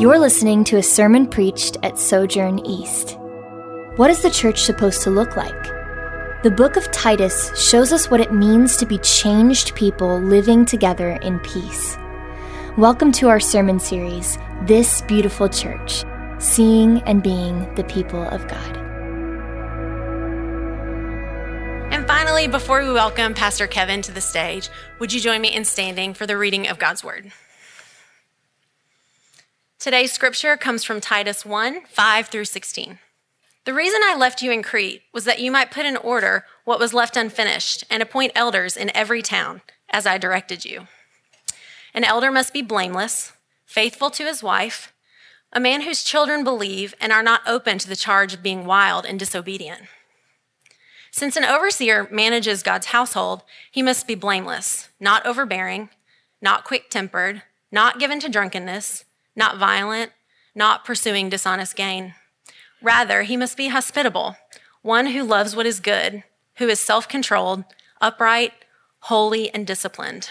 You're listening to a sermon preached at Sojourn East. What is the church supposed to look like? The book of Titus shows us what it means to be changed people living together in peace. Welcome to our sermon series, This Beautiful Church Seeing and Being the People of God. And finally, before we welcome Pastor Kevin to the stage, would you join me in standing for the reading of God's Word? Today's scripture comes from Titus 1 5 through 16. The reason I left you in Crete was that you might put in order what was left unfinished and appoint elders in every town, as I directed you. An elder must be blameless, faithful to his wife, a man whose children believe and are not open to the charge of being wild and disobedient. Since an overseer manages God's household, he must be blameless, not overbearing, not quick tempered, not given to drunkenness not violent, not pursuing dishonest gain. Rather, he must be hospitable, one who loves what is good, who is self controlled, upright, holy, and disciplined.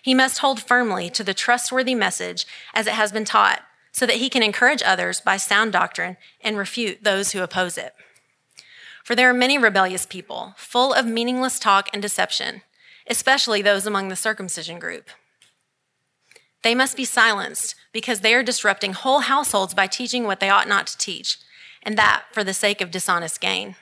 He must hold firmly to the trustworthy message as it has been taught, so that he can encourage others by sound doctrine and refute those who oppose it. For there are many rebellious people, full of meaningless talk and deception, especially those among the circumcision group. They must be silenced because they are disrupting whole households by teaching what they ought not to teach, and that for the sake of dishonest gain.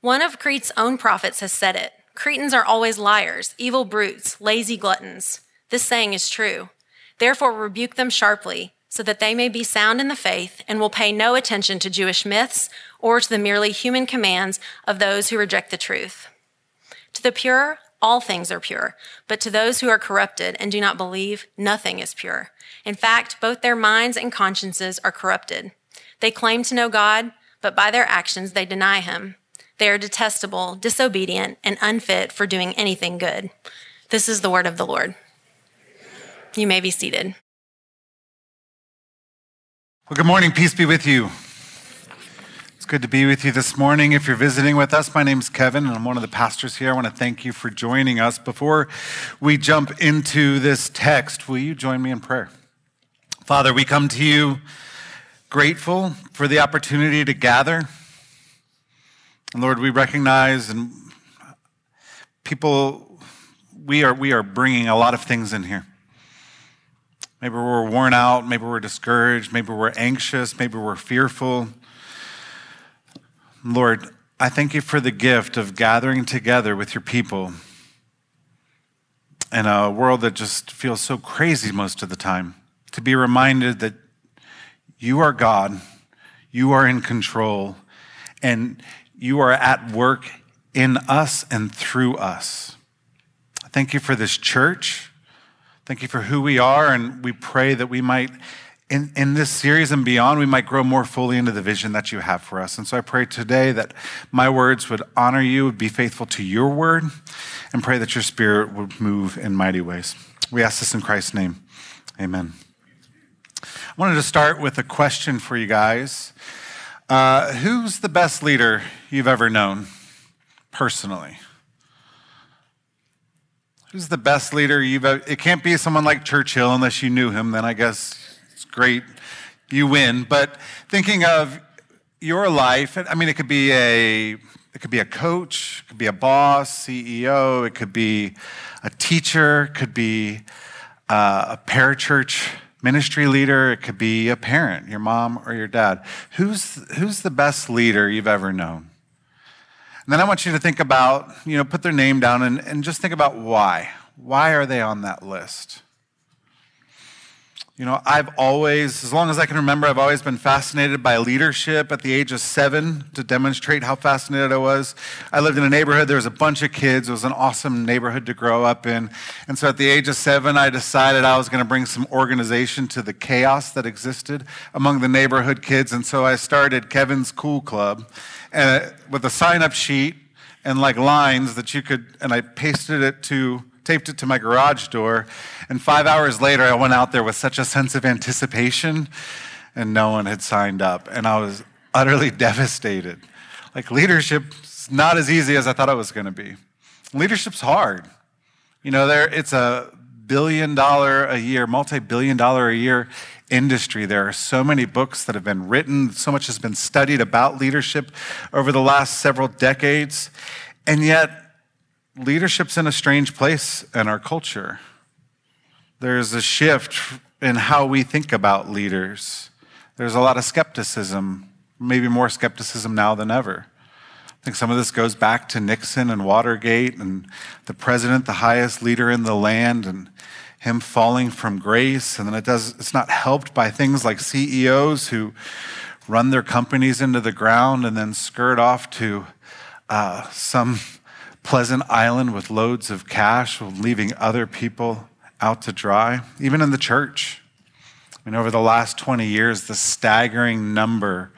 One of Crete's own prophets has said it Cretans are always liars, evil brutes, lazy gluttons. This saying is true. Therefore, rebuke them sharply, so that they may be sound in the faith and will pay no attention to Jewish myths or to the merely human commands of those who reject the truth. To the pure, all things are pure, but to those who are corrupted and do not believe, nothing is pure. In fact, both their minds and consciences are corrupted. They claim to know God, but by their actions they deny him. They are detestable, disobedient, and unfit for doing anything good. This is the word of the Lord. You may be seated. Well, good morning. Peace be with you good to be with you this morning. If you're visiting with us, my name is Kevin, and I'm one of the pastors here. I want to thank you for joining us. Before we jump into this text, will you join me in prayer? Father, we come to you grateful for the opportunity to gather. And Lord, we recognize and people, we are, we are bringing a lot of things in here. Maybe we're worn out, maybe we're discouraged, maybe we're anxious, maybe we're fearful. Lord, I thank you for the gift of gathering together with your people in a world that just feels so crazy most of the time. To be reminded that you are God, you are in control, and you are at work in us and through us. Thank you for this church. Thank you for who we are, and we pray that we might in, in this series and beyond, we might grow more fully into the vision that you have for us. And so I pray today that my words would honor you, would be faithful to your word, and pray that your spirit would move in mighty ways. We ask this in Christ's name. Amen. I wanted to start with a question for you guys. Uh, who's the best leader you've ever known personally? Who's the best leader you've ever? It can't be someone like Churchill unless you knew him. Then I guess great, you win. But thinking of your life, I mean, it could be a it could be a coach, it could be a boss, CEO, it could be a teacher, it could be uh, a parachurch ministry leader, it could be a parent, your mom or your dad. Who's who's the best leader you've ever known? And then I want you to think about, you know, put their name down and, and just think about why. Why are they on that list? You know, I've always, as long as I can remember, I've always been fascinated by leadership at the age of seven to demonstrate how fascinated I was. I lived in a neighborhood, there was a bunch of kids. It was an awesome neighborhood to grow up in. And so at the age of seven, I decided I was going to bring some organization to the chaos that existed among the neighborhood kids. And so I started Kevin's Cool Club and, with a sign up sheet and like lines that you could, and I pasted it to taped it to my garage door. And five hours later, I went out there with such a sense of anticipation, and no one had signed up. And I was utterly devastated. Like, leadership's not as easy as I thought it was going to be. Leadership's hard. You know, there, it's a billion dollar a year, multi billion dollar a year industry. There are so many books that have been written, so much has been studied about leadership over the last several decades. And yet, leadership's in a strange place in our culture. There's a shift in how we think about leaders. There's a lot of skepticism, maybe more skepticism now than ever. I think some of this goes back to Nixon and Watergate and the president, the highest leader in the land, and him falling from grace. And then it does, it's not helped by things like CEOs who run their companies into the ground and then skirt off to uh, some pleasant island with loads of cash, leaving other people out to dry, even in the church. I mean, over the last 20 years, the staggering number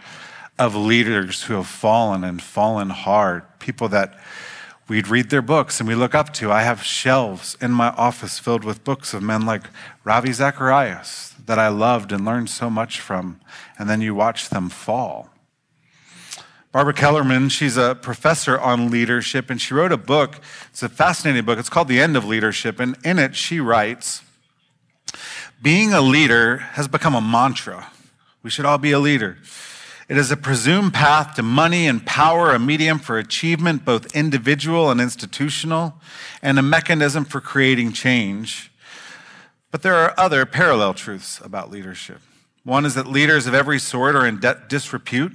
of leaders who have fallen and fallen hard, people that we'd read their books and we look up to. I have shelves in my office filled with books of men like Ravi Zacharias that I loved and learned so much from, and then you watch them fall. Barbara Kellerman, she's a professor on leadership, and she wrote a book. It's a fascinating book. It's called The End of Leadership, and in it, she writes Being a leader has become a mantra. We should all be a leader. It is a presumed path to money and power, a medium for achievement, both individual and institutional, and a mechanism for creating change. But there are other parallel truths about leadership. One is that leaders of every sort are in disrepute,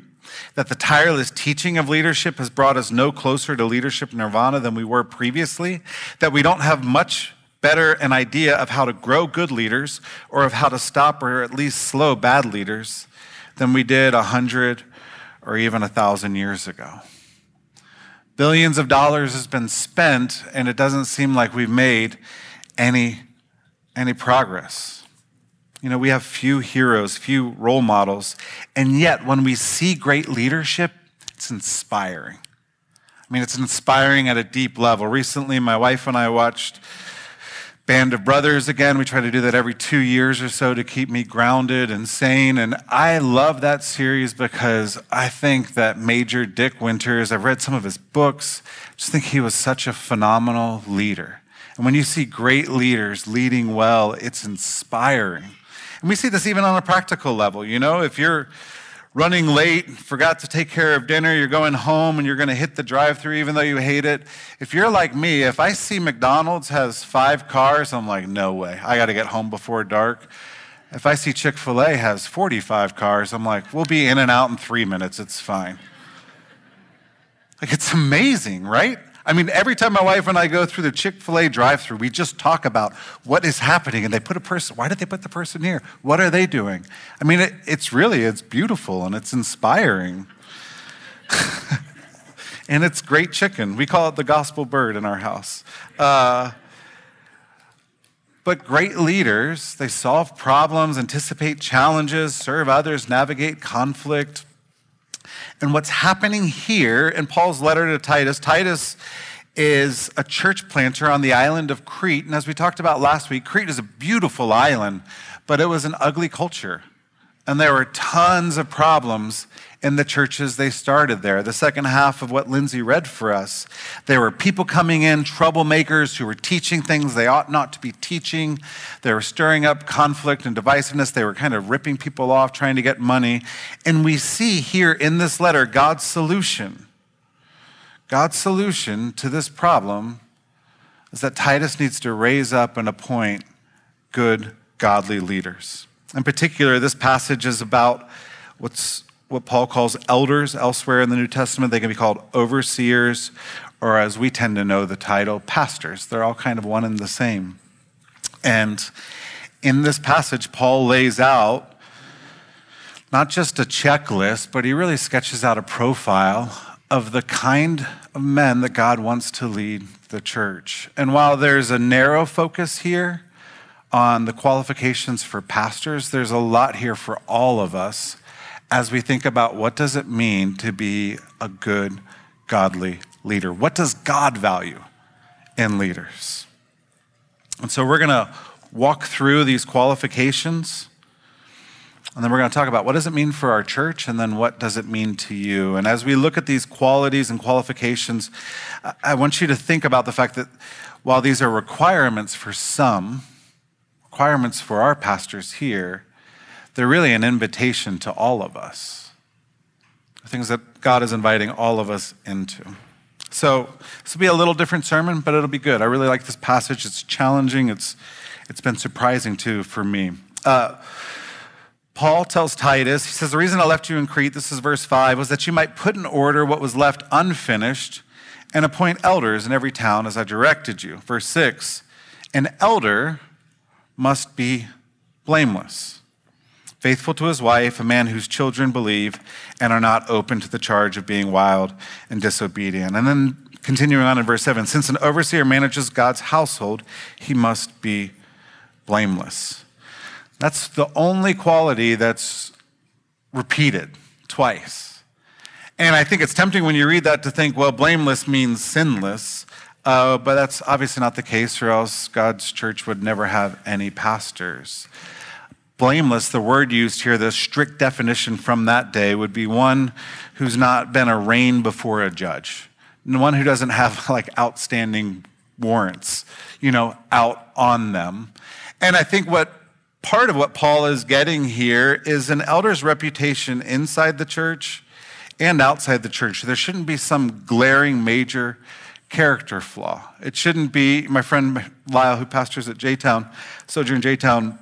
that the tireless teaching of leadership has brought us no closer to leadership nirvana than we were previously, that we don't have much better an idea of how to grow good leaders or of how to stop or at least slow bad leaders than we did a hundred or even a thousand years ago. Billions of dollars has been spent, and it doesn't seem like we've made any, any progress. You know, we have few heroes, few role models, and yet when we see great leadership, it's inspiring. I mean, it's inspiring at a deep level. Recently, my wife and I watched Band of Brothers again. We try to do that every two years or so to keep me grounded and sane. And I love that series because I think that Major Dick Winters, I've read some of his books, I just think he was such a phenomenal leader. And when you see great leaders leading well, it's inspiring. And we see this even on a practical level. You know, if you're running late, forgot to take care of dinner, you're going home and you're going to hit the drive through even though you hate it. If you're like me, if I see McDonald's has five cars, I'm like, no way. I got to get home before dark. If I see Chick fil A has 45 cars, I'm like, we'll be in and out in three minutes. It's fine. Like, it's amazing, right? I mean, every time my wife and I go through the Chick fil A drive through, we just talk about what is happening. And they put a person, why did they put the person here? What are they doing? I mean, it, it's really, it's beautiful and it's inspiring. and it's great chicken. We call it the gospel bird in our house. Uh, but great leaders, they solve problems, anticipate challenges, serve others, navigate conflict, and what's happening here in Paul's letter to Titus, Titus is a church planter on the island of Crete. And as we talked about last week, Crete is a beautiful island, but it was an ugly culture. And there were tons of problems in the churches they started there. The second half of what Lindsay read for us, there were people coming in, troublemakers who were teaching things they ought not to be teaching. They were stirring up conflict and divisiveness. They were kind of ripping people off, trying to get money. And we see here in this letter God's solution. God's solution to this problem is that Titus needs to raise up and appoint good, godly leaders. In particular, this passage is about what's what Paul calls elders elsewhere in the New Testament. They can be called overseers, or as we tend to know the title, pastors. They're all kind of one and the same. And in this passage, Paul lays out not just a checklist, but he really sketches out a profile of the kind of men that God wants to lead the church. And while there's a narrow focus here on the qualifications for pastors, there's a lot here for all of us as we think about what does it mean to be a good godly leader? What does god value in leaders? And so we're going to walk through these qualifications and then we're going to talk about what does it mean for our church and then what does it mean to you? And as we look at these qualities and qualifications i want you to think about the fact that while these are requirements for some requirements for our pastors here they're really an invitation to all of us. Things that God is inviting all of us into. So this will be a little different sermon, but it'll be good. I really like this passage. It's challenging. It's it's been surprising too for me. Uh, Paul tells Titus, he says, The reason I left you in Crete, this is verse 5, was that you might put in order what was left unfinished and appoint elders in every town as I directed you. Verse 6, an elder must be blameless, faithful to his wife, a man whose children believe and are not open to the charge of being wild and disobedient. And then continuing on in verse 7, since an overseer manages God's household, he must be blameless. That's the only quality that's repeated twice. And I think it's tempting when you read that to think, well, blameless means sinless. Uh, but that's obviously not the case, or else God's church would never have any pastors. Blameless, the word used here, the strict definition from that day, would be one who's not been arraigned before a judge, one who doesn't have like outstanding warrants, you know, out on them. And I think what part of what Paul is getting here is an elder's reputation inside the church and outside the church. There shouldn't be some glaring major character flaw. It shouldn't be, my friend Lyle, who pastors at J Town, Sojourn J Town,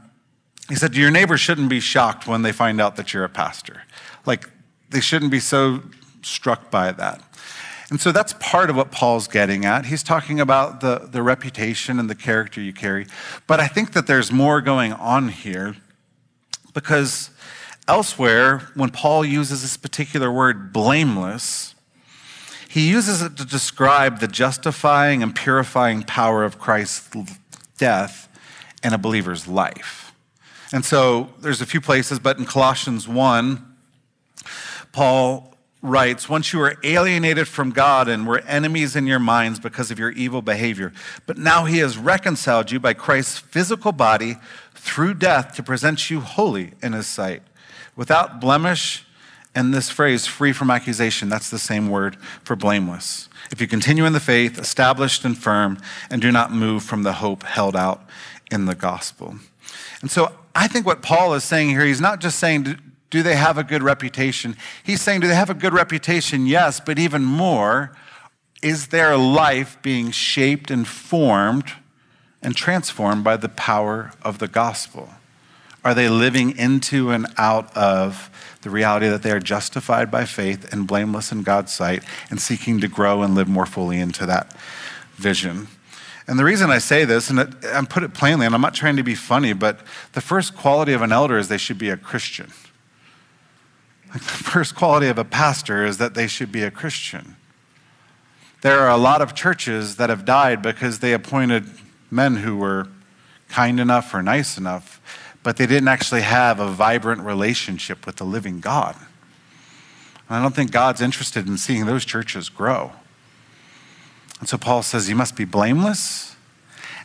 he said, Your neighbors shouldn't be shocked when they find out that you're a pastor. Like, they shouldn't be so struck by that. And so that's part of what Paul's getting at. He's talking about the, the reputation and the character you carry. But I think that there's more going on here because elsewhere, when Paul uses this particular word, blameless, he uses it to describe the justifying and purifying power of Christ's death in a believer's life. And so there's a few places, but in Colossians 1, Paul writes, Once you were alienated from God and were enemies in your minds because of your evil behavior, but now he has reconciled you by Christ's physical body through death to present you holy in his sight, without blemish. And this phrase, free from accusation, that's the same word for blameless. If you continue in the faith, established and firm, and do not move from the hope held out in the gospel. And so I think what Paul is saying here, he's not just saying, do they have a good reputation? He's saying, Do they have a good reputation? Yes, but even more, is their life being shaped and formed and transformed by the power of the gospel? Are they living into and out of the reality that they are justified by faith and blameless in God's sight and seeking to grow and live more fully into that vision? And the reason I say this, and I put it plainly, and I'm not trying to be funny, but the first quality of an elder is they should be a Christian. Like the first quality of a pastor is that they should be a Christian. There are a lot of churches that have died because they appointed men who were kind enough or nice enough, but they didn't actually have a vibrant relationship with the living God. And I don't think God's interested in seeing those churches grow. And so Paul says you must be blameless.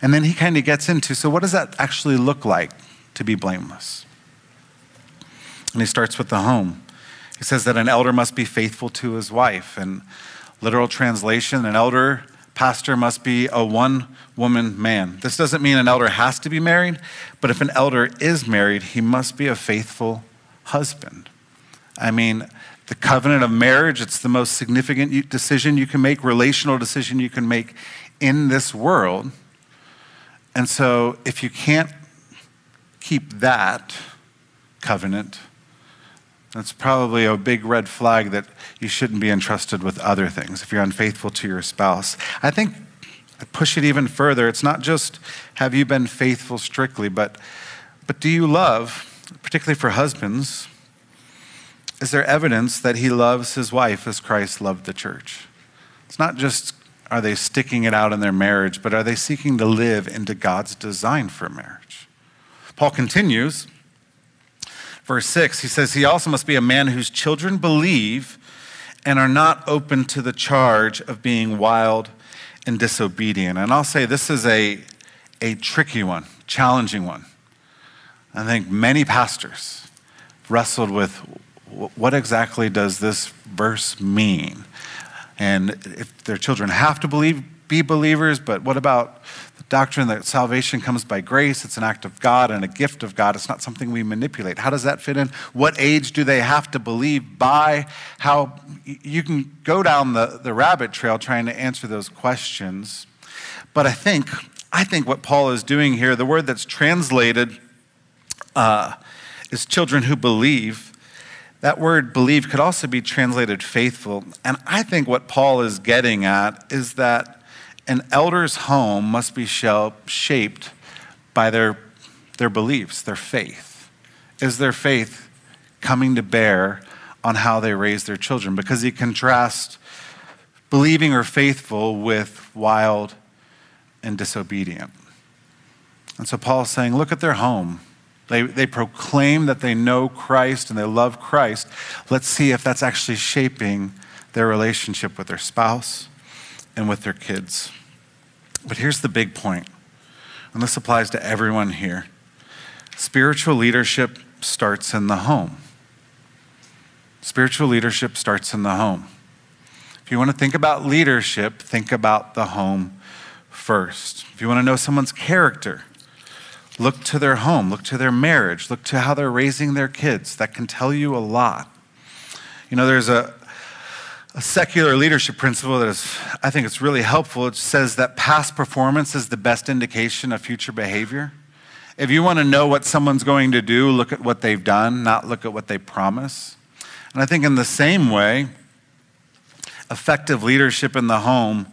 And then he kind of gets into so, what does that actually look like to be blameless? And he starts with the home. He says that an elder must be faithful to his wife. And literal translation, an elder pastor must be a one woman man. This doesn't mean an elder has to be married, but if an elder is married, he must be a faithful husband. I mean, the covenant of marriage, it's the most significant decision you can make, relational decision you can make in this world. And so if you can't keep that covenant, that's probably a big red flag that you shouldn't be entrusted with other things if you're unfaithful to your spouse. I think I push it even further. It's not just have you been faithful strictly, but, but do you love, particularly for husbands, is there evidence that he loves his wife as Christ loved the church? It's not just are they sticking it out in their marriage, but are they seeking to live into God's design for marriage? Paul continues verse 6, he says, He also must be a man whose children believe and are not open to the charge of being wild and disobedient. And I'll say this is a, a tricky one, challenging one. I think many pastors wrestled with what exactly does this verse mean? And if their children have to believe, be believers, but what about the doctrine that salvation comes by grace? It's an act of God and a gift of God. It's not something we manipulate. How does that fit in? What age do they have to believe by? How you can go down the, the rabbit trail trying to answer those questions. But I think, I think what Paul is doing here, the word that's translated uh, is children who believe. That word believe could also be translated faithful. And I think what Paul is getting at is that an elder's home must be shaped by their, their beliefs, their faith. Is their faith coming to bear on how they raise their children? Because he contrasts believing or faithful with wild and disobedient. And so Paul's saying, look at their home. They, they proclaim that they know Christ and they love Christ. Let's see if that's actually shaping their relationship with their spouse and with their kids. But here's the big point, and this applies to everyone here spiritual leadership starts in the home. Spiritual leadership starts in the home. If you want to think about leadership, think about the home first. If you want to know someone's character, Look to their home, look to their marriage, look to how they're raising their kids. That can tell you a lot. You know, there's a, a secular leadership principle that is, I think it's really helpful. It says that past performance is the best indication of future behavior. If you want to know what someone's going to do, look at what they've done, not look at what they promise. And I think in the same way, effective leadership in the home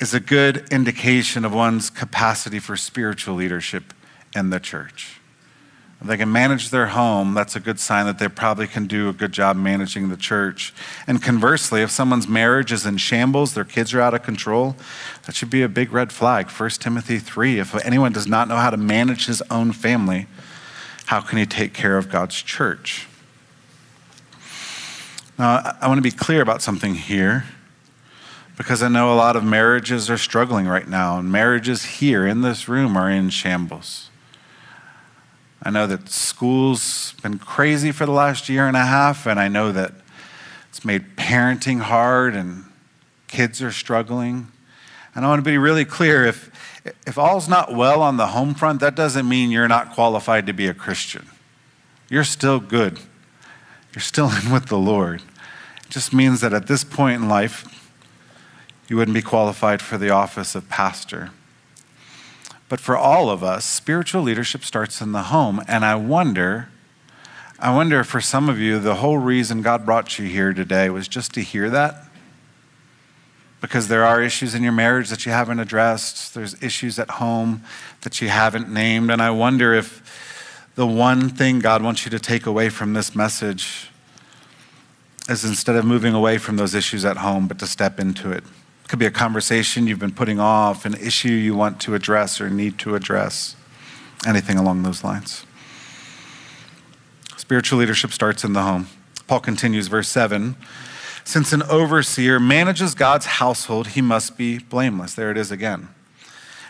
is a good indication of one's capacity for spiritual leadership in the church. If they can manage their home, that's a good sign that they probably can do a good job managing the church. And conversely, if someone's marriage is in shambles, their kids are out of control, that should be a big red flag. 1 Timothy 3 if anyone does not know how to manage his own family, how can he take care of God's church? Now, I want to be clear about something here because I know a lot of marriages are struggling right now, and marriages here in this room are in shambles. I know that school's been crazy for the last year and a half, and I know that it's made parenting hard and kids are struggling. And I want to be really clear if, if all's not well on the home front, that doesn't mean you're not qualified to be a Christian. You're still good, you're still in with the Lord. It just means that at this point in life, you wouldn't be qualified for the office of pastor. But for all of us, spiritual leadership starts in the home. And I wonder, I wonder for some of you, the whole reason God brought you here today was just to hear that. Because there are issues in your marriage that you haven't addressed, there's issues at home that you haven't named. And I wonder if the one thing God wants you to take away from this message is instead of moving away from those issues at home, but to step into it. It could be a conversation you've been putting off, an issue you want to address or need to address, anything along those lines. Spiritual leadership starts in the home. Paul continues, verse 7 Since an overseer manages God's household, he must be blameless. There it is again.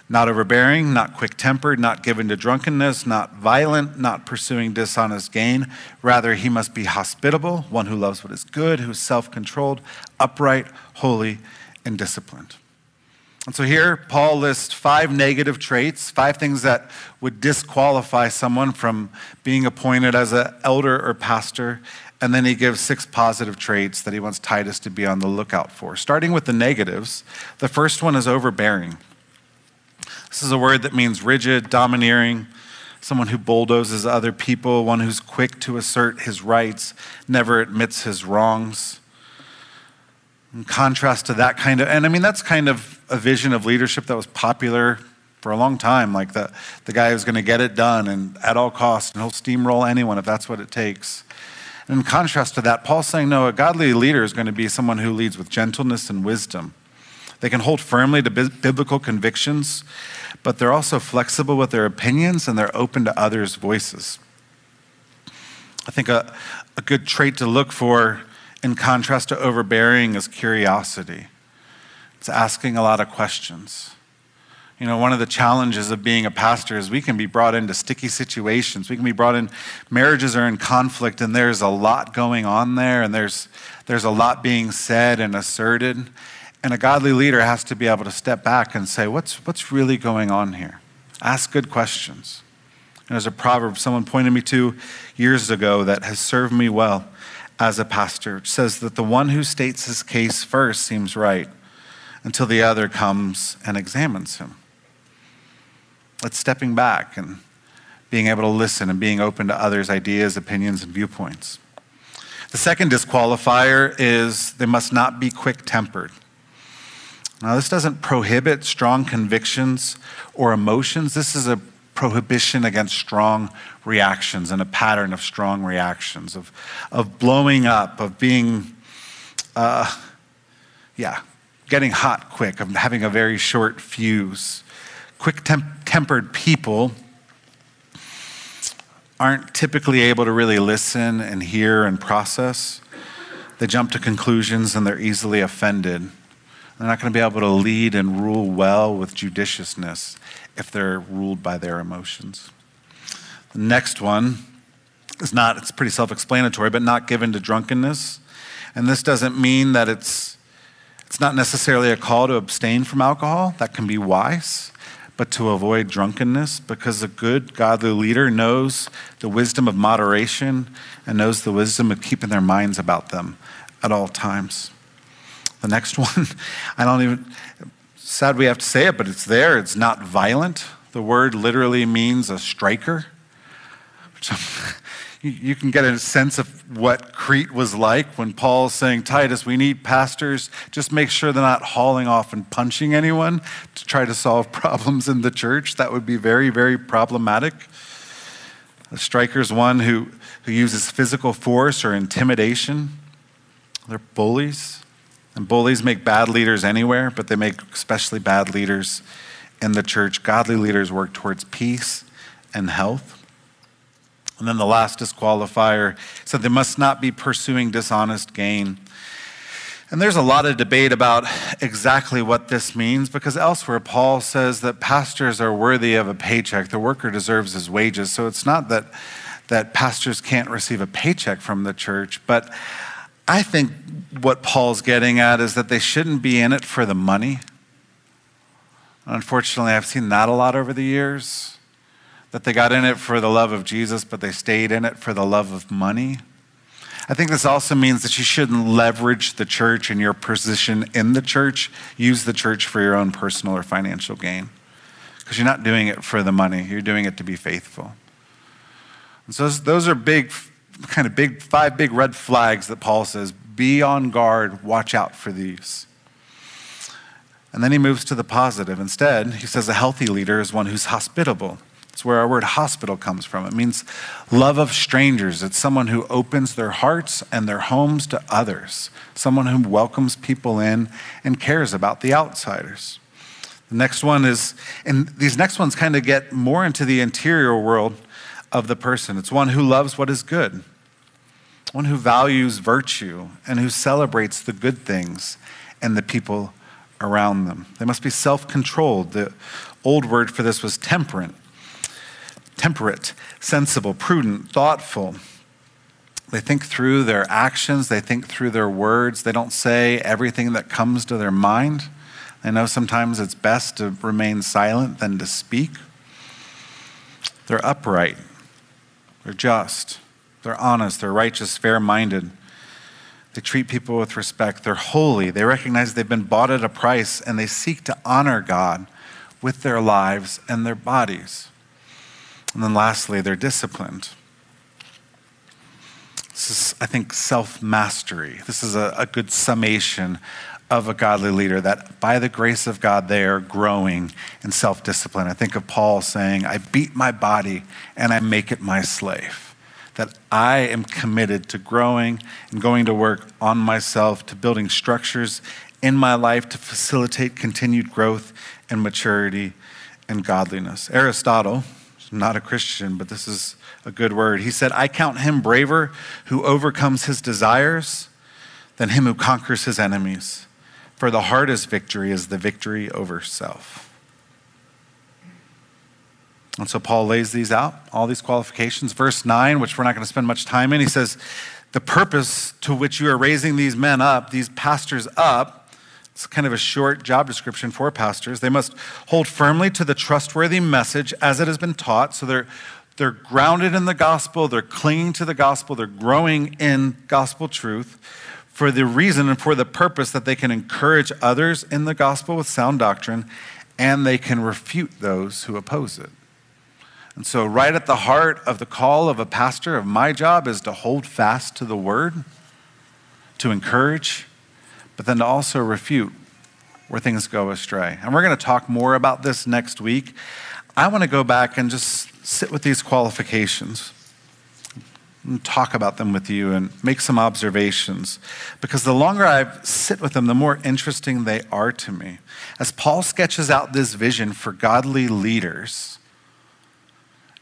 Not overbearing, not quick tempered, not given to drunkenness, not violent, not pursuing dishonest gain. Rather, he must be hospitable, one who loves what is good, who is self controlled, upright, holy, and disciplined. And so here, Paul lists five negative traits, five things that would disqualify someone from being appointed as an elder or pastor. And then he gives six positive traits that he wants Titus to be on the lookout for. Starting with the negatives, the first one is overbearing. This is a word that means rigid, domineering, someone who bulldozes other people, one who's quick to assert his rights, never admits his wrongs. In contrast to that kind of, and I mean, that's kind of a vision of leadership that was popular for a long time, like the, the guy who's going to get it done and at all costs, and he'll steamroll anyone if that's what it takes. In contrast to that, Paul's saying, no, a godly leader is going to be someone who leads with gentleness and wisdom. They can hold firmly to biblical convictions, but they're also flexible with their opinions and they're open to others' voices. I think a, a good trait to look for in contrast to overbearing, is curiosity. It's asking a lot of questions. You know, one of the challenges of being a pastor is we can be brought into sticky situations. We can be brought in, marriages are in conflict, and there's a lot going on there, and there's, there's a lot being said and asserted. And a godly leader has to be able to step back and say, what's, what's really going on here? Ask good questions. And there's a proverb someone pointed me to years ago that has served me well as a pastor. Says that the one who states his case first seems right until the other comes and examines him. It's stepping back and being able to listen and being open to others' ideas, opinions, and viewpoints. The second disqualifier is they must not be quick tempered. Now, this doesn't prohibit strong convictions or emotions. This is a prohibition against strong reactions and a pattern of strong reactions, of, of blowing up, of being, uh, yeah, getting hot quick, of having a very short fuse. Quick tempered people aren't typically able to really listen and hear and process. They jump to conclusions and they're easily offended. They're not going to be able to lead and rule well with judiciousness if they're ruled by their emotions. The next one is not, it's pretty self explanatory, but not given to drunkenness. And this doesn't mean that it's, it's not necessarily a call to abstain from alcohol. That can be wise, but to avoid drunkenness because a good, godly leader knows the wisdom of moderation and knows the wisdom of keeping their minds about them at all times. The next one, I don't even, sad we have to say it, but it's there. It's not violent. The word literally means a striker. you can get a sense of what Crete was like when Paul's saying, Titus, we need pastors. Just make sure they're not hauling off and punching anyone to try to solve problems in the church. That would be very, very problematic. A striker is one who, who uses physical force or intimidation. They're bullies. And bullies make bad leaders anywhere, but they make especially bad leaders in the church. Godly leaders work towards peace and health. And then the last disqualifier said they must not be pursuing dishonest gain. And there's a lot of debate about exactly what this means because elsewhere Paul says that pastors are worthy of a paycheck. The worker deserves his wages. So it's not that, that pastors can't receive a paycheck from the church, but I think what Paul's getting at is that they shouldn't be in it for the money. Unfortunately, I've seen that a lot over the years. That they got in it for the love of Jesus, but they stayed in it for the love of money. I think this also means that you shouldn't leverage the church and your position in the church, use the church for your own personal or financial gain. Because you're not doing it for the money, you're doing it to be faithful. And so those are big kind of big, five big red flags that Paul says be on guard, watch out for these. And then he moves to the positive. Instead, he says a healthy leader is one who's hospitable. It's where our word hospital comes from. It means love of strangers. It's someone who opens their hearts and their homes to others, someone who welcomes people in and cares about the outsiders. The next one is, and these next ones kind of get more into the interior world of the person. It's one who loves what is good, one who values virtue, and who celebrates the good things and the people around them. They must be self controlled. The old word for this was temperate. Temperate, sensible, prudent, thoughtful. They think through their actions, they think through their words. They don't say everything that comes to their mind. They know sometimes it's best to remain silent than to speak. They're upright, they're just, they're honest, they're righteous, fair minded. They treat people with respect. They're holy. They recognize they've been bought at a price and they seek to honor God with their lives and their bodies. And then lastly, they're disciplined. This is, I think, self mastery. This is a, a good summation of a godly leader that by the grace of God, they are growing in self discipline. I think of Paul saying, I beat my body and I make it my slave. That I am committed to growing and going to work on myself, to building structures in my life to facilitate continued growth and maturity and godliness. Aristotle, not a Christian, but this is a good word. He said, I count him braver who overcomes his desires than him who conquers his enemies. For the hardest victory is the victory over self. And so Paul lays these out, all these qualifications. Verse 9, which we're not going to spend much time in, he says, The purpose to which you are raising these men up, these pastors up, It's kind of a short job description for pastors. They must hold firmly to the trustworthy message as it has been taught. So they're, they're grounded in the gospel, they're clinging to the gospel, they're growing in gospel truth for the reason and for the purpose that they can encourage others in the gospel with sound doctrine and they can refute those who oppose it. And so, right at the heart of the call of a pastor, of my job, is to hold fast to the word, to encourage, but then to also refute where things go astray. And we're going to talk more about this next week. I want to go back and just sit with these qualifications talk about them with you and make some observations because the longer I sit with them, the more interesting they are to me. As Paul sketches out this vision for godly leaders,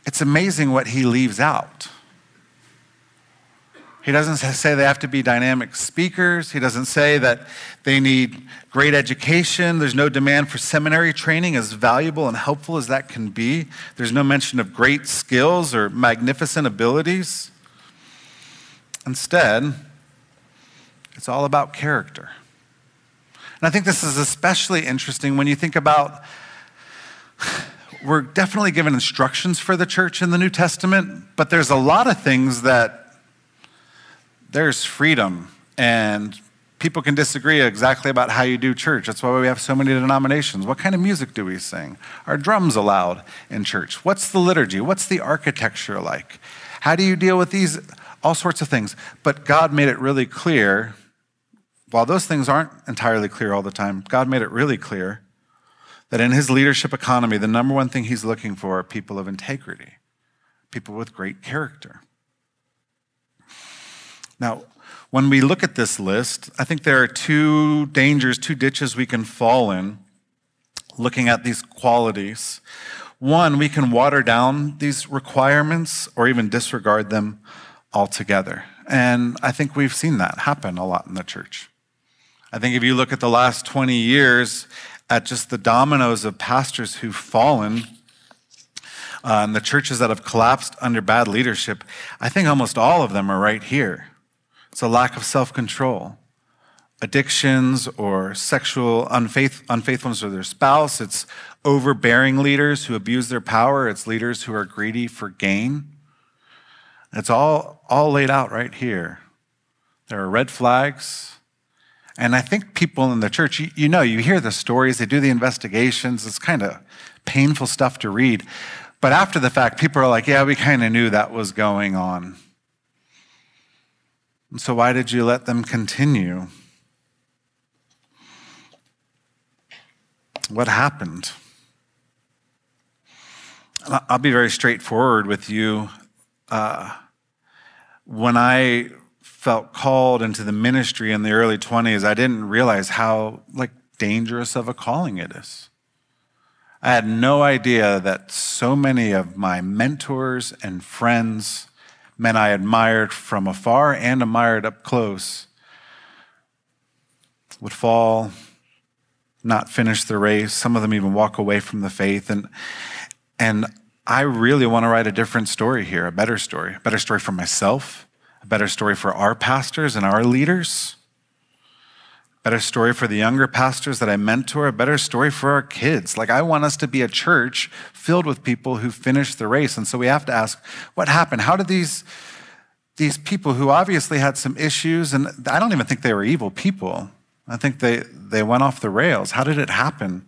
it's amazing what he leaves out. He doesn't say they have to be dynamic speakers. He doesn't say that they need great education. There's no demand for seminary training, as valuable and helpful as that can be. There's no mention of great skills or magnificent abilities. Instead, it's all about character. And I think this is especially interesting when you think about we're definitely given instructions for the church in the New Testament, but there's a lot of things that there's freedom and people can disagree exactly about how you do church. That's why we have so many denominations. What kind of music do we sing? Are drums allowed in church? What's the liturgy? What's the architecture like? How do you deal with these? All sorts of things. But God made it really clear, while those things aren't entirely clear all the time, God made it really clear that in his leadership economy, the number one thing he's looking for are people of integrity, people with great character. Now, when we look at this list, I think there are two dangers, two ditches we can fall in looking at these qualities. One, we can water down these requirements or even disregard them altogether. And I think we've seen that happen a lot in the church. I think if you look at the last 20 years at just the dominoes of pastors who've fallen, uh, and the churches that have collapsed under bad leadership, I think almost all of them are right here. It's a lack of self control. Addictions or sexual unfaith- unfaithfulness of their spouse. It's overbearing leaders who abuse their power. It's leaders who are greedy for gain. It's all, all laid out right here. There are red flags. And I think people in the church, you, you know, you hear the stories, they do the investigations. It's kind of painful stuff to read. But after the fact, people are like, yeah, we kind of knew that was going on. And so, why did you let them continue? What happened? I'll be very straightforward with you. Uh, when I felt called into the ministry in the early 20s, I didn't realize how like dangerous of a calling it is. I had no idea that so many of my mentors and friends men I admired from afar and admired up close would fall, not finish the race. Some of them even walk away from the faith. And, and I really want to write a different story here, a better story, a better story for myself, a better story for our pastors and our leaders a better story for the younger pastors that I mentor, a better story for our kids. Like, I want us to be a church filled with people who finish the race. And so we have to ask, what happened? How did these, these people who obviously had some issues, and I don't even think they were evil people, I think they, they went off the rails. How did it happen?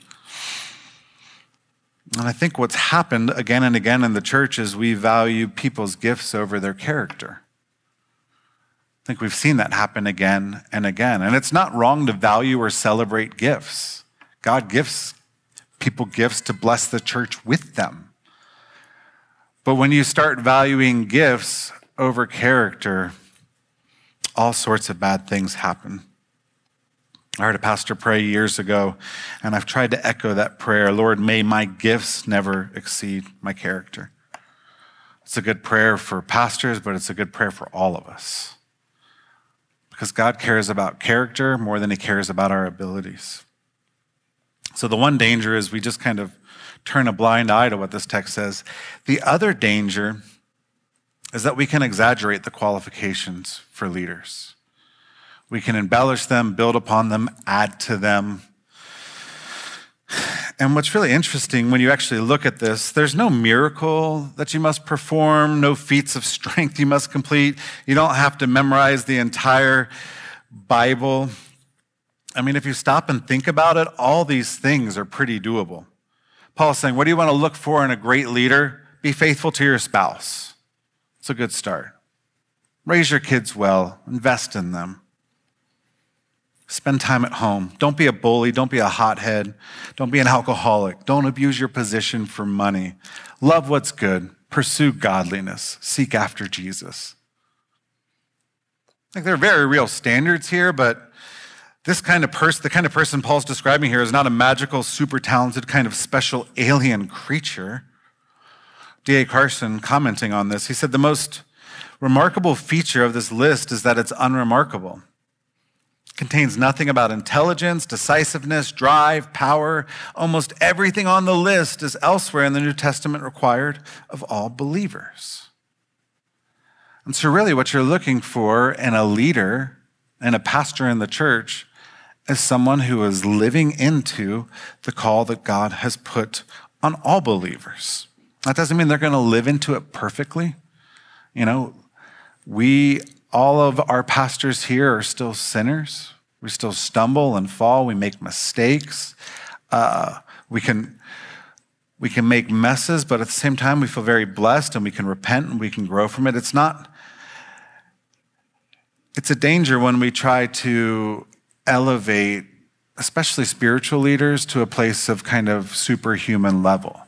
And I think what's happened again and again in the church is we value people's gifts over their character. I think we've seen that happen again and again. And it's not wrong to value or celebrate gifts. God gives people gifts to bless the church with them. But when you start valuing gifts over character, all sorts of bad things happen. I heard a pastor pray years ago, and I've tried to echo that prayer Lord, may my gifts never exceed my character. It's a good prayer for pastors, but it's a good prayer for all of us because God cares about character more than he cares about our abilities. So the one danger is we just kind of turn a blind eye to what this text says. The other danger is that we can exaggerate the qualifications for leaders. We can embellish them, build upon them, add to them. And what's really interesting when you actually look at this, there's no miracle that you must perform, no feats of strength you must complete. You don't have to memorize the entire Bible. I mean, if you stop and think about it, all these things are pretty doable. Paul's saying, What do you want to look for in a great leader? Be faithful to your spouse. It's a good start. Raise your kids well, invest in them. Spend time at home. Don't be a bully. Don't be a hothead. Don't be an alcoholic. Don't abuse your position for money. Love what's good. Pursue godliness. Seek after Jesus. Like there are very real standards here, but this kind of person, the kind of person Paul's describing here, is not a magical, super talented, kind of special alien creature. D.A. Carson, commenting on this, he said the most remarkable feature of this list is that it's unremarkable. Contains nothing about intelligence, decisiveness, drive, power. Almost everything on the list is elsewhere in the New Testament required of all believers. And so, really, what you're looking for in a leader and a pastor in the church is someone who is living into the call that God has put on all believers. That doesn't mean they're going to live into it perfectly. You know, we, all of our pastors here are still sinners. We still stumble and fall. We make mistakes. Uh, we can we can make messes, but at the same time, we feel very blessed and we can repent and we can grow from it. It's not, it's a danger when we try to elevate, especially spiritual leaders, to a place of kind of superhuman level.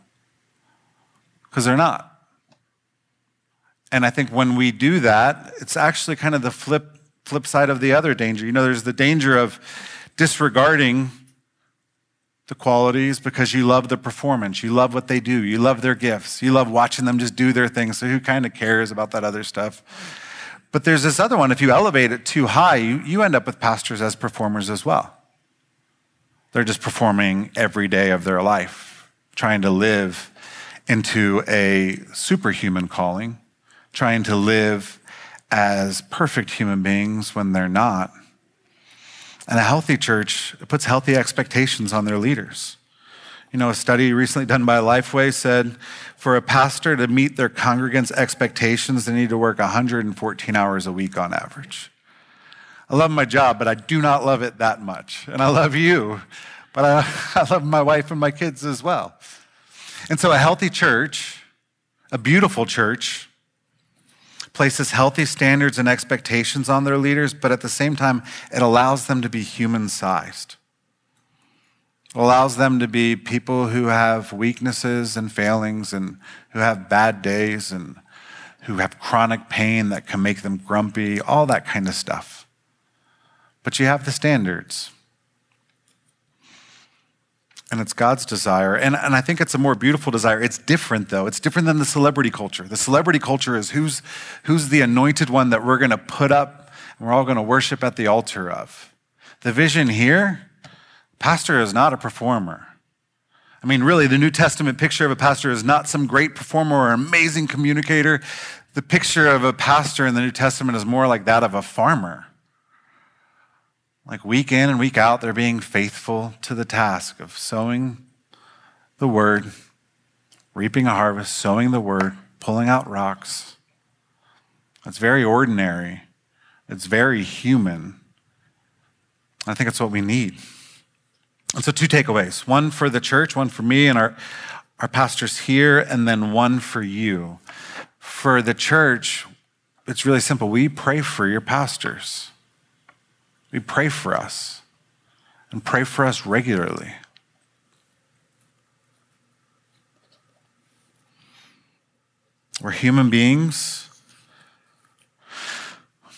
Because they're not. And I think when we do that, it's actually kind of the flip, flip side of the other danger. You know, there's the danger of disregarding the qualities because you love the performance. You love what they do. You love their gifts. You love watching them just do their thing. So who kind of cares about that other stuff? But there's this other one. If you elevate it too high, you, you end up with pastors as performers as well. They're just performing every day of their life, trying to live into a superhuman calling, trying to live as perfect human beings when they're not. And a healthy church puts healthy expectations on their leaders. You know, a study recently done by Lifeway said for a pastor to meet their congregants' expectations, they need to work 114 hours a week on average. I love my job, but I do not love it that much. And I love you, but I, I love my wife and my kids as well. And so a healthy church, a beautiful church, places healthy standards and expectations on their leaders, but at the same time, it allows them to be human sized. It allows them to be people who have weaknesses and failings and who have bad days and who have chronic pain that can make them grumpy, all that kind of stuff. But you have the standards. And it's God's desire. And, and I think it's a more beautiful desire. It's different, though. It's different than the celebrity culture. The celebrity culture is who's, who's the anointed one that we're going to put up and we're all going to worship at the altar of. The vision here, pastor is not a performer. I mean, really, the New Testament picture of a pastor is not some great performer or amazing communicator. The picture of a pastor in the New Testament is more like that of a farmer. Like week in and week out, they're being faithful to the task of sowing the word, reaping a harvest, sowing the word, pulling out rocks. It's very ordinary, it's very human. I think it's what we need. And so, two takeaways one for the church, one for me and our, our pastors here, and then one for you. For the church, it's really simple. We pray for your pastors. We pray for us and pray for us regularly. We're human beings,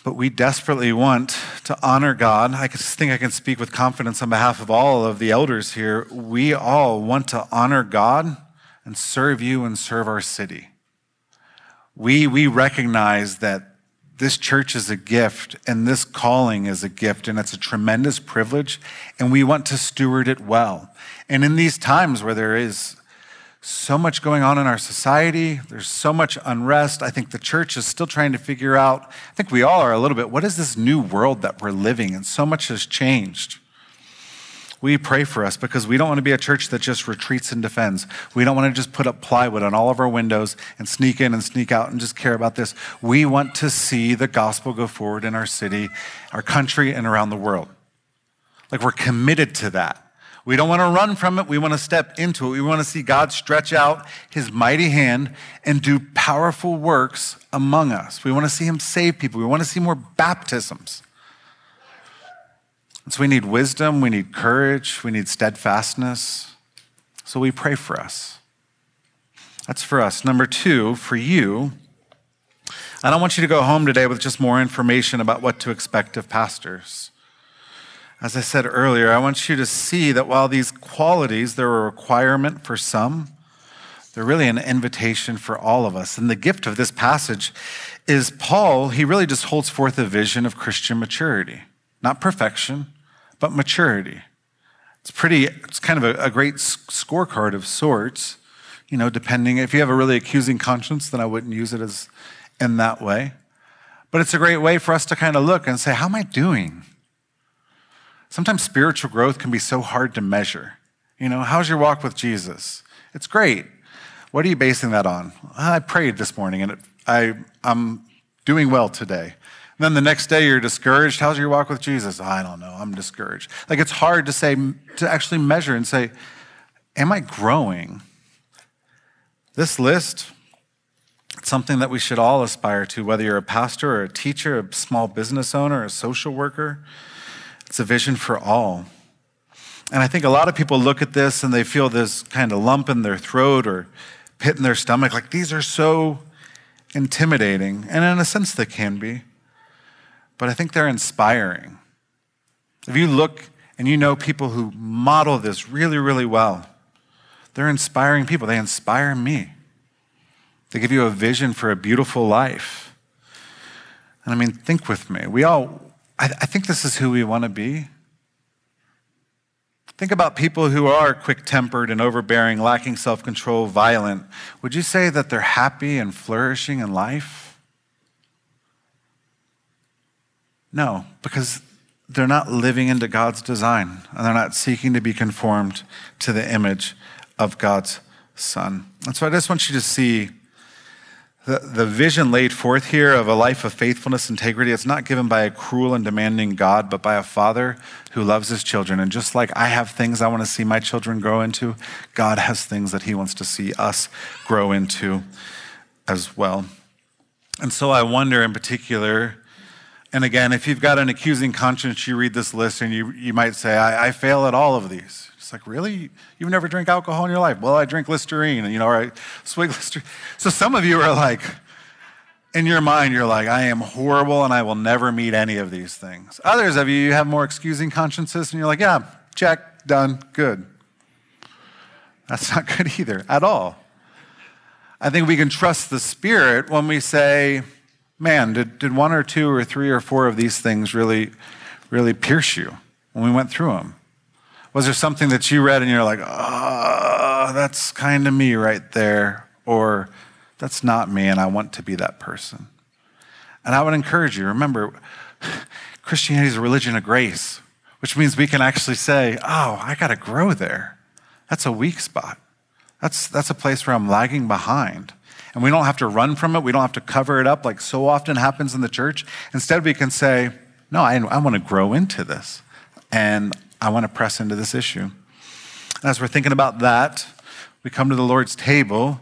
but we desperately want to honor God. I think I can speak with confidence on behalf of all of the elders here. We all want to honor God and serve you and serve our city. We, we recognize that this church is a gift and this calling is a gift and it's a tremendous privilege and we want to steward it well. And in these times where there is so much going on in our society. There's so much unrest. I think the church is still trying to figure out, I think we all are a little bit, what is this new world that we're living in? So much has changed. We pray for us because we don't want to be a church that just retreats and defends. We don't want to just put up plywood on all of our windows and sneak in and sneak out and just care about this. We want to see the gospel go forward in our city, our country, and around the world. Like we're committed to that. We don't want to run from it. We want to step into it. We want to see God stretch out his mighty hand and do powerful works among us. We want to see him save people. We want to see more baptisms. So we need wisdom, we need courage, we need steadfastness. So we pray for us. That's for us. Number two, for you, I don't want you to go home today with just more information about what to expect of pastors. As I said earlier, I want you to see that while these qualities, they're a requirement for some, they're really an invitation for all of us. And the gift of this passage is Paul, he really just holds forth a vision of Christian maturity. Not perfection, but maturity. It's pretty, it's kind of a, a great scorecard of sorts, you know, depending. If you have a really accusing conscience, then I wouldn't use it as in that way. But it's a great way for us to kind of look and say, how am I doing? Sometimes spiritual growth can be so hard to measure. You know, how's your walk with Jesus? It's great. What are you basing that on? I prayed this morning and it, I, I'm doing well today. Then the next day you're discouraged. How's your walk with Jesus? I don't know. I'm discouraged. Like it's hard to say, to actually measure and say, Am I growing? This list, it's something that we should all aspire to, whether you're a pastor or a teacher, a small business owner, a social worker. It's a vision for all. And I think a lot of people look at this and they feel this kind of lump in their throat or pit in their stomach, like these are so intimidating. And in a sense, they can be. But I think they're inspiring. If you look and you know people who model this really, really well, they're inspiring people. They inspire me. They give you a vision for a beautiful life. And I mean, think with me. We all, I, I think this is who we want to be. Think about people who are quick tempered and overbearing, lacking self control, violent. Would you say that they're happy and flourishing in life? No, because they're not living into God's design and they're not seeking to be conformed to the image of God's Son. And so I just want you to see the, the vision laid forth here of a life of faithfulness, integrity, it's not given by a cruel and demanding God, but by a father who loves his children. And just like I have things I want to see my children grow into, God has things that he wants to see us grow into as well. And so I wonder in particular, and again, if you've got an accusing conscience, you read this list and you, you might say, I, I fail at all of these. It's like, really? You've never drank alcohol in your life? Well, I drink Listerine, you know, right? Swig Listerine. So some of you are like, in your mind, you're like, I am horrible and I will never meet any of these things. Others of you, you have more excusing consciences, and you're like, yeah, check, done, good. That's not good either, at all. I think we can trust the Spirit when we say, man, did, did one or two or three or four of these things really, really pierce you when we went through them? Was there something that you read and you're like, oh, that's kind of me right there? Or that's not me and I want to be that person? And I would encourage you, remember, Christianity is a religion of grace, which means we can actually say, oh, I got to grow there. That's a weak spot. That's, that's a place where I'm lagging behind. And we don't have to run from it. We don't have to cover it up like so often happens in the church. Instead, we can say, no, I, I want to grow into this. And I want to press into this issue. As we're thinking about that, we come to the Lord's table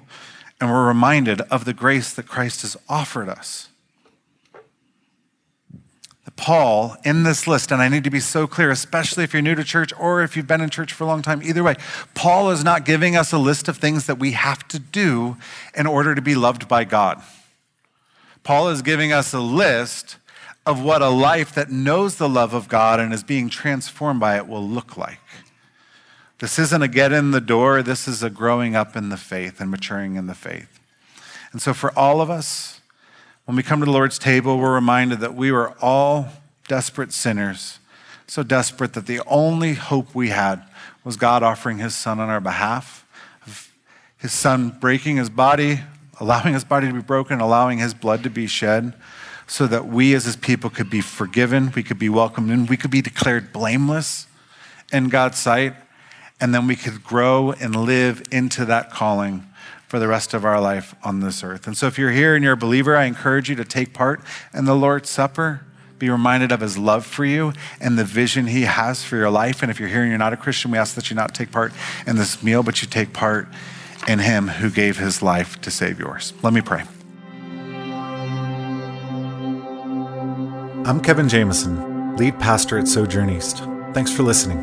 and we're reminded of the grace that Christ has offered us. Paul, in this list, and I need to be so clear, especially if you're new to church or if you've been in church for a long time, either way, Paul is not giving us a list of things that we have to do in order to be loved by God. Paul is giving us a list of what a life that knows the love of God and is being transformed by it will look like. This isn't a get in the door, this is a growing up in the faith and maturing in the faith. And so, for all of us, when we come to the Lord's table, we're reminded that we were all desperate sinners, so desperate that the only hope we had was God offering his son on our behalf. his son breaking his body, allowing his body to be broken, allowing his blood to be shed, so that we as his people could be forgiven, we could be welcomed in, we could be declared blameless in God's sight, and then we could grow and live into that calling for the rest of our life on this earth. And so if you're here and you're a believer, I encourage you to take part in the Lord's Supper. Be reminded of his love for you and the vision he has for your life. And if you're here and you're not a Christian, we ask that you not take part in this meal, but you take part in him who gave his life to save yours. Let me pray. I'm Kevin Jamison, lead pastor at Sojourn East. Thanks for listening.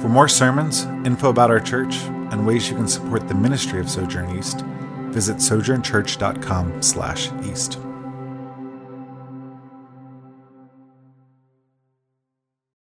For more sermons, info about our church, and ways you can support the ministry of Sojourn East, visit sojournchurch.com/east.